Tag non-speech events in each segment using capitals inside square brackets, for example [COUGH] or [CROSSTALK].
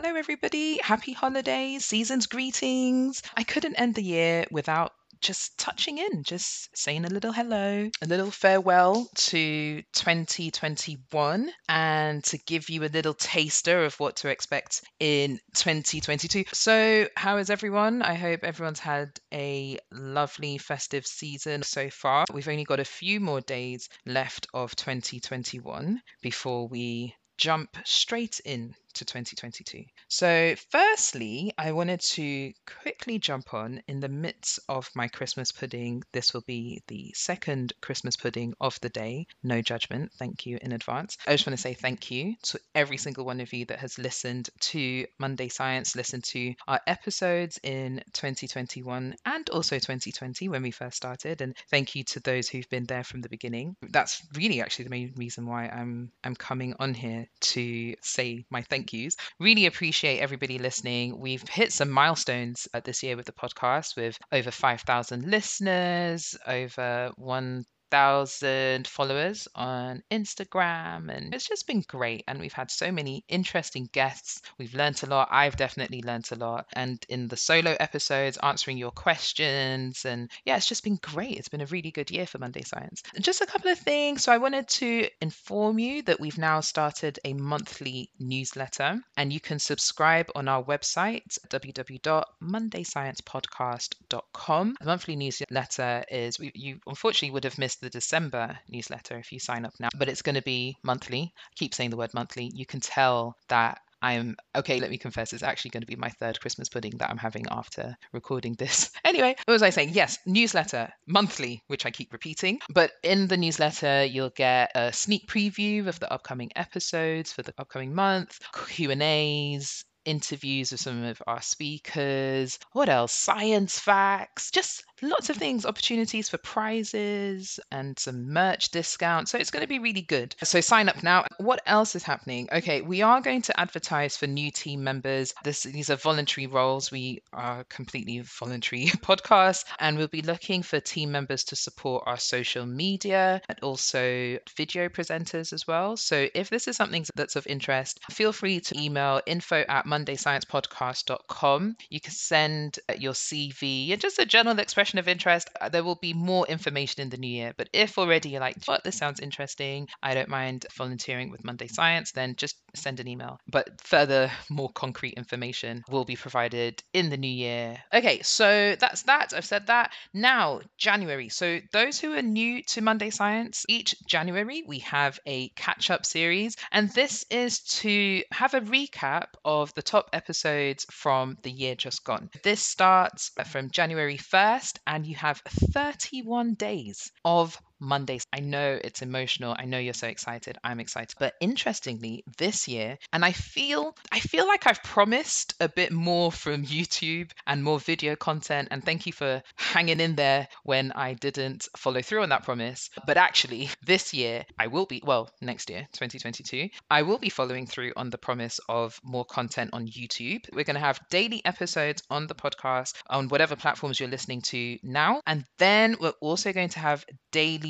Hello, everybody. Happy holidays, season's greetings. I couldn't end the year without just touching in, just saying a little hello, a little farewell to 2021, and to give you a little taster of what to expect in 2022. So, how is everyone? I hope everyone's had a lovely festive season so far. We've only got a few more days left of 2021 before we jump straight in to 2022. So, firstly, I wanted to quickly jump on in the midst of my Christmas pudding. This will be the second Christmas pudding of the day. No judgment. Thank you in advance. I just want to say thank you to every single one of you that has listened to Monday Science, listened to our episodes in 2021 and also 2020 when we first started. And thank you to those who've been there from the beginning. That's really actually the main reason why I'm I'm coming on here to say my thank thank yous. Really appreciate everybody listening. We've hit some milestones uh, this year with the podcast with over 5,000 listeners, over 1 thousand followers on Instagram, and it's just been great. And we've had so many interesting guests. We've learned a lot. I've definitely learned a lot. And in the solo episodes, answering your questions, and yeah, it's just been great. It's been a really good year for Monday Science. And just a couple of things. So I wanted to inform you that we've now started a monthly newsletter, and you can subscribe on our website www.mondaysciencepodcast.com. The monthly newsletter is you unfortunately would have missed the December newsletter if you sign up now, but it's going to be monthly. I keep saying the word monthly. You can tell that I'm okay. Let me confess, it's actually going to be my third Christmas pudding that I'm having after recording this. [LAUGHS] Anyway, what was I saying? Yes, newsletter monthly, which I keep repeating. But in the newsletter, you'll get a sneak preview of the upcoming episodes for the upcoming month, Q and A's, interviews with some of our speakers. What else? Science facts, just lots of things, opportunities for prizes and some merch discounts. So it's going to be really good. So sign up now. What else is happening? Okay, we are going to advertise for new team members. This, these are voluntary roles. We are completely voluntary [LAUGHS] podcast, and we'll be looking for team members to support our social media and also video presenters as well. So if this is something that's of interest, feel free to email info at mondaysciencepodcast.com. You can send your CV and just a general expression expression of interest, uh, there will be more information in the new year. But if already you're like, what, this sounds interesting, I don't mind volunteering with Monday Science, then just send an email. But further, more concrete information will be provided in the new year. Okay, so that's that. I've said that. Now, January. So, those who are new to Monday Science, each January we have a catch up series, and this is to have a recap of the top episodes from the year just gone. This starts from January 1st and you have 31 days of Mondays. I know it's emotional. I know you're so excited. I'm excited. But interestingly, this year, and I feel I feel like I've promised a bit more from [LAUGHS] YouTube and more video content. And thank you for hanging in there when I didn't follow through on that promise. But actually, this year I will be well, next year, 2022, I will be following through on the promise of more content on YouTube. We're going to have daily episodes on the podcast on whatever platforms you're listening to now. And then we're also going to have daily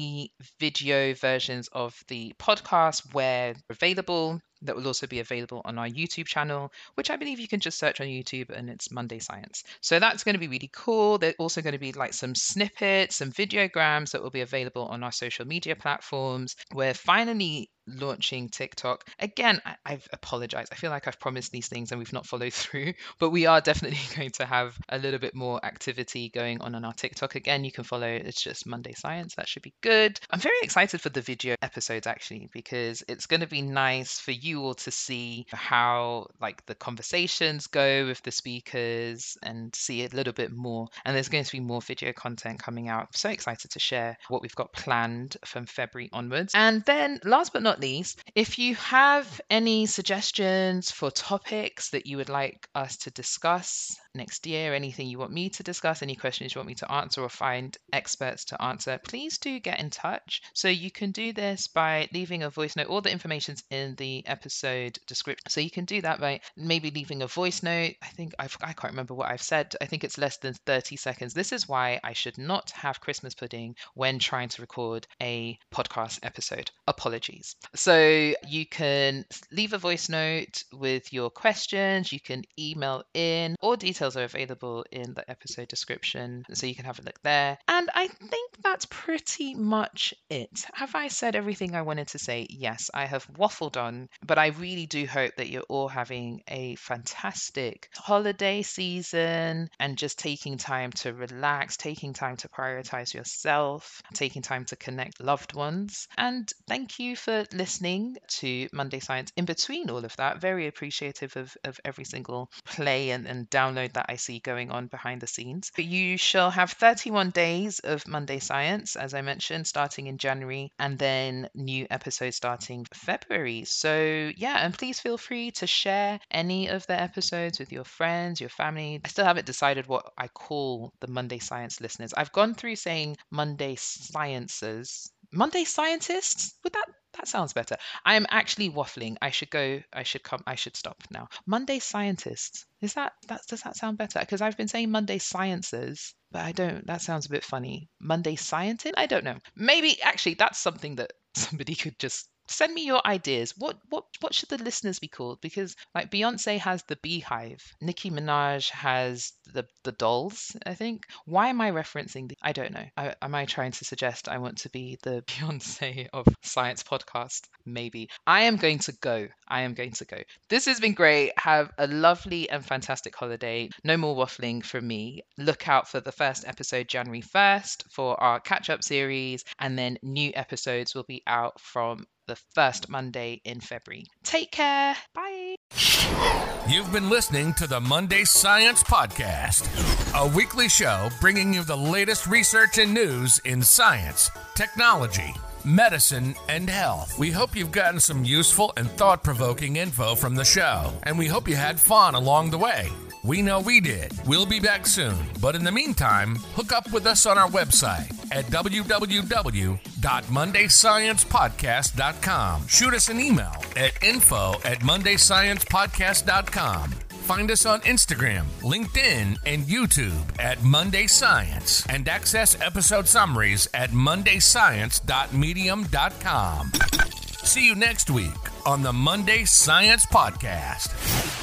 video versions of the podcast where available that will also be available on our YouTube channel, which I believe you can just search on YouTube and it's Monday Science. So that's going to be really cool. There's also going to be like some snippets, some videograms that will be available on our social media platforms. We're finally launching TikTok. Again, I, I've apologized. I feel like I've promised these things and we've not followed [LAUGHS] through, but we are definitely [LAUGHS] going to have a little bit more activity going on on our TikTok. Again, you can follow it's just Monday Science. That should be good. I'm very excited for the video episodes actually because it's going to be nice for you all to see how like the conversations go with the speakers and see a little bit more. And there's going to be more video content coming out. I'm so excited to share what we've got planned from February onwards. And then last but not least, if you have any suggestions for topics that you would like us to discuss next year, anything you want me to discuss, any questions you want me to answer or find experts to answer, please do get in touch. So you can do this by leaving a voice note. All the information's in the episode description. So you can do that by maybe leaving a voice note. I think I've, I can't remember what I've said. I think it's less than 30 seconds. This is why I should not have Christmas pudding when trying to record a podcast episode. Apologies. So you can leave a voice note with your questions. You can email in. or details are available in the episode description. So you can have a look there. And I think that's pretty much it. Have I said everything I wanted to say? Yes, I have waffled on, but I really do hope that you're all having a fantastic holiday season and just taking time to relax, taking time to prioritize yourself, taking time to connect loved ones. And thank you for listening to Monday Science in between all of that. Very appreciative of, of every single play and, and download that I see going on behind the scenes. But you shall have 31 days of Monday Science, as I mentioned, starting in January, and then new episodes starting February. So, yeah, and please feel free to share any of the episodes with your friends, your family. I still haven't decided what I call the Monday Science listeners. I've gone through saying Monday Sciences. Monday scientists? Would that that sounds better. I am actually waffling. I should go. I should come. I should stop now. Monday scientists. Is that that does that sound better? Because I've been saying Monday sciences, but I don't. That sounds a bit funny. Monday scientist. I don't know. Maybe actually that's something that [LAUGHS] somebody could just send me your ideas. What what what should the listeners be called? Because like Beyonce has the BeyHive, Nicki Minaj has the the Dolls. I think. Why am I referencing the? I don't know. I, am I trying to suggest I want to be the [LAUGHS] Beyonce of science podcast? Maybe. I am going to go. I am going to go. This has been great. Have a lovely and fantastic holiday. No more waffling from me. Look out for the first episode January 1st for our catch up series, and then new episodes will be out from the first Monday in February. Take care. Bye. You've been listening to the Monday Science Podcast, a weekly show bringing you the latest research and news in science, technology, medicine, and health. We hope you've gotten some useful and thought provoking info from the show, and we hope you had fun along the way. We know we did. We'll be back soon. But in the meantime, hook up with us on our website at www.mondaysciencepodcast.com. Shoot us an email at info at mondaysciencepodcast.com. Find us on Instagram, LinkedIn, and YouTube at Monday Science and access episode summaries at mondayscience.medium.com. See you next week on the Monday Science Podcast.